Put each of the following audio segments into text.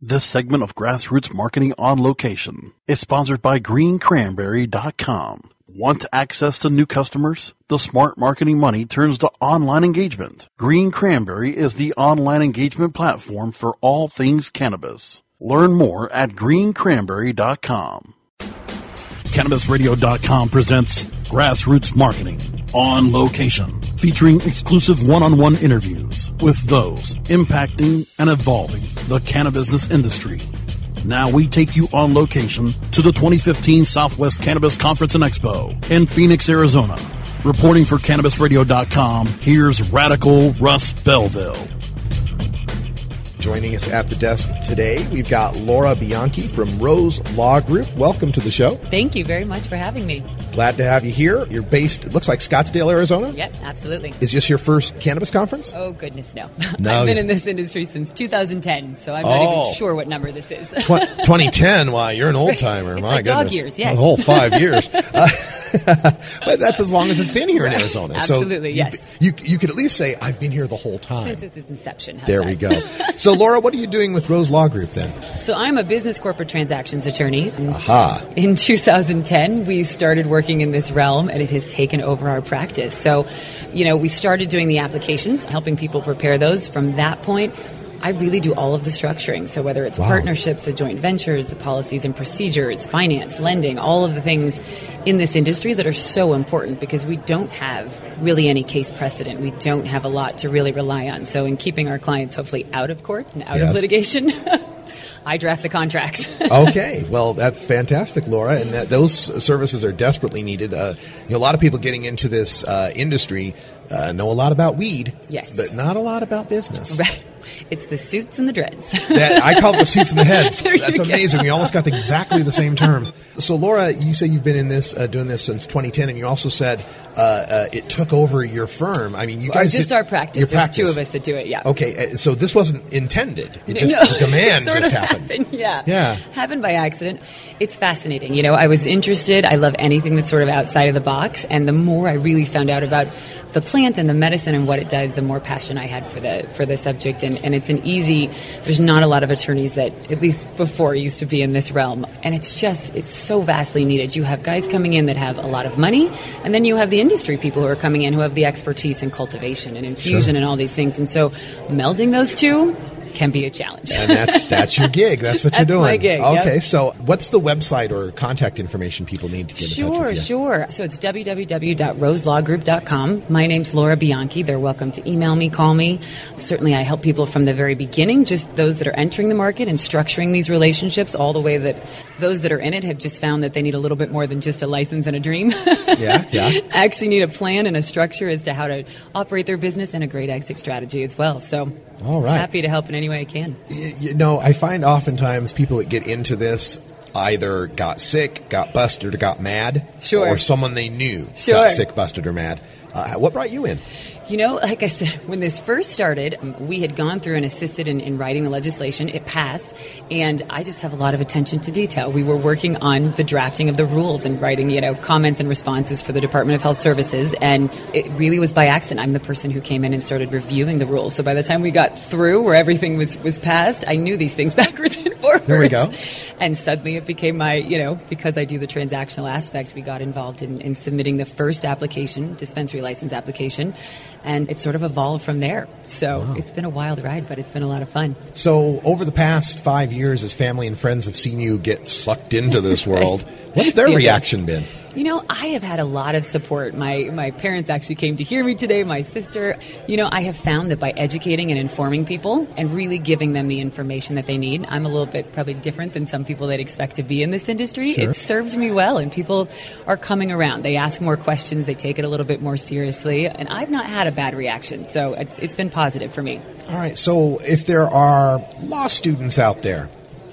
This segment of Grassroots Marketing on Location is sponsored by greencranberry.com. Want access to new customers? The smart marketing money turns to online engagement. Green Cranberry is the online engagement platform for all things cannabis. Learn more at greencranberry.com. CannabisRadio.com presents Grassroots Marketing on Location, featuring exclusive one-on-one interviews with those impacting and evolving the cannabis industry. Now we take you on location to the 2015 Southwest Cannabis Conference and Expo in Phoenix, Arizona. Reporting for CannabisRadio.com, here's Radical Russ Belville. Joining us at the desk today, we've got Laura Bianchi from Rose Law Group. Welcome to the show. Thank you very much for having me. Glad to have you here. You're based, it looks like Scottsdale, Arizona? Yep, absolutely. Is this your first cannabis conference? Oh, goodness, no. No, I've been in this industry since 2010, so I'm not Oh. even sure what number this is. 2010. Why, you're an old timer. My like dog years, yes. A whole five years. Uh, but that's as long as it's been here in Arizona. Absolutely, so yes. You, you could at least say, I've been here the whole time. Since its inception. How's There that? we go. So, Laura, what are you doing with Rose Law Group then? So I'm a business corporate transactions attorney. Aha. In 2010, we started working in this realm, and it has taken over our practice. So, you know, we started doing the applications, helping people prepare those. From that point, I really do all of the structuring. So whether it's Wow. partnerships, the joint ventures, the policies and procedures, finance, lending, all of the things in this industry that are so important because we don't have really any case precedent. We don't have a lot to really rely on. So in keeping our clients hopefully out of court and out Yes. of litigation, I draft the contracts. okay, well, that's fantastic, Laura, and that, those services are desperately needed. Uh, you know, a lot of people getting into this uh, industry uh, know a lot about weed, Yes. but not a lot about business. Right. It's the suits and the dreads. That, I call it the suits and the heads. That's go. amazing. We almost got exactly the same terms. So, Laura, you say you've been in this, uh, doing this since 2010, and you also said uh, uh, it took over your firm. I mean, you Or guys just did- our practice. Your There's practice. two of us that do it. Yeah. Okay, uh, so this wasn't intended. It just No, demand just of happened. Yeah. Yeah. Happened by accident. It's fascinating. You know, I was interested. I love anything that's sort of outside of the box. And the more I really found out about the plant and the medicine and what it does, the more passion I had for the for the subject. And, and it's an easy. There's not a lot of attorneys that, at least before, used to be in this realm. And it's just it's so vastly needed. You have guys coming in that have a lot of money, and then you have the industry people who are coming in who have the expertise in cultivation and infusion and all these things. And so melding those two can be a challenge. and that's that's your gig. That's what you're doing. my gig, yep. Okay, so what's the website or contact information people need to get Sure, sure. So it's www.roselawgroup.com. My name's Laura Bianchi. They're welcome to email me, call me. Certainly, I help people from the very beginning, just those that are entering the market and structuring these relationships, all the way that those that are in it have just found that they need a little bit more than just a license and a dream. Yeah, yeah. Actually, need a plan and a structure as to how to operate their business and a great exit strategy as well. So, All right. happy to help in any way I can. You know, I find oftentimes people that get into this either got sick, got busted, or got mad. Sure. Or someone they knew Sure. got sick, busted, or mad. Uh, what brought you in? You know, like I said, when this first started, um, we had gone through and assisted in, in, writing the legislation. It passed, and I just have a lot of attention to detail. We were working on the drafting of the rules and writing, you know, comments and responses for the Department of Health Services, and it really was by accident. I'm the person who came in and started reviewing the rules. So by the time we got through, where everything was was passed, I knew these things backwards and forwards. There we go. And suddenly it became my, you know, because I do the transactional aspect, we got involved in, in submitting the first application, dispensary license application and it sort of evolved from there. So wow. it's been a wild ride, but it's been a lot of fun. So over the past five years, as family and friends have seen you get sucked into this world, what's their reaction been? You know, I have had a lot of support. My my parents actually came to hear me today, my sister. You know, I have found that by educating and informing people and really giving them the information that they need, I'm a little bit probably different than some people that expect to be in this industry. Sure. It's served me well and people are coming around. They ask more questions, they take it a little bit more seriously, and I've not had a bad reaction. So it's it's been positive for me. All right. So if there are law students out there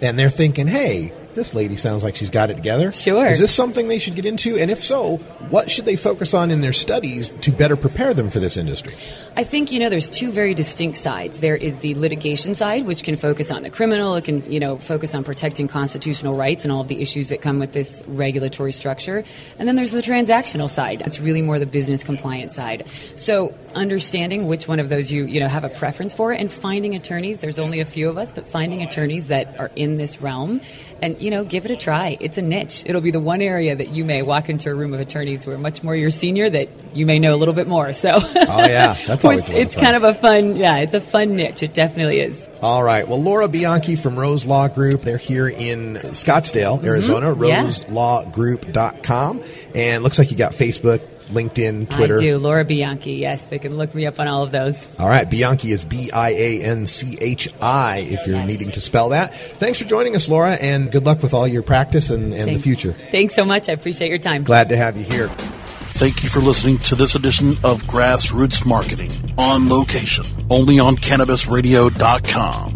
and they're thinking, "Hey, this lady sounds like she's got it together. Sure. Is this something they should get into? And if so, what should they focus on in their studies to better prepare them for this industry? I think, you know, there's two very distinct sides. There is the litigation side, which can focus on the criminal, it can, you know, focus on protecting constitutional rights and all of the issues that come with this regulatory structure. And then there's the transactional side. It's really more the business compliance side. So understanding which one of those you, you know, have a preference for and finding attorneys, there's only a few of us, but finding attorneys that are in this realm and you know give it a try. It's a niche. It'll be the one area that you may walk into a room of attorneys who are much more your senior that you may know a little bit more. So oh yeah. That's always it's, it's kind of a fun yeah it's a fun niche. It definitely is. All right. Well laura bianchi from rose law group they're here in scottsdale mm-hmm. arizona mm-hmm. roselawgroup.com and looks like you got facebook LinkedIn, Twitter? I do. Laura Bianchi. Yes, they can look me up on all of those. All right. Bianchi is B I A N C H I if you're yes. needing to spell that. Thanks for joining us, Laura, and good luck with all your practice and, and the future. Thanks so much. I appreciate your time. Glad to have you here. Thank you for listening to this edition of Grassroots Marketing on location, only on CannabisRadio.com.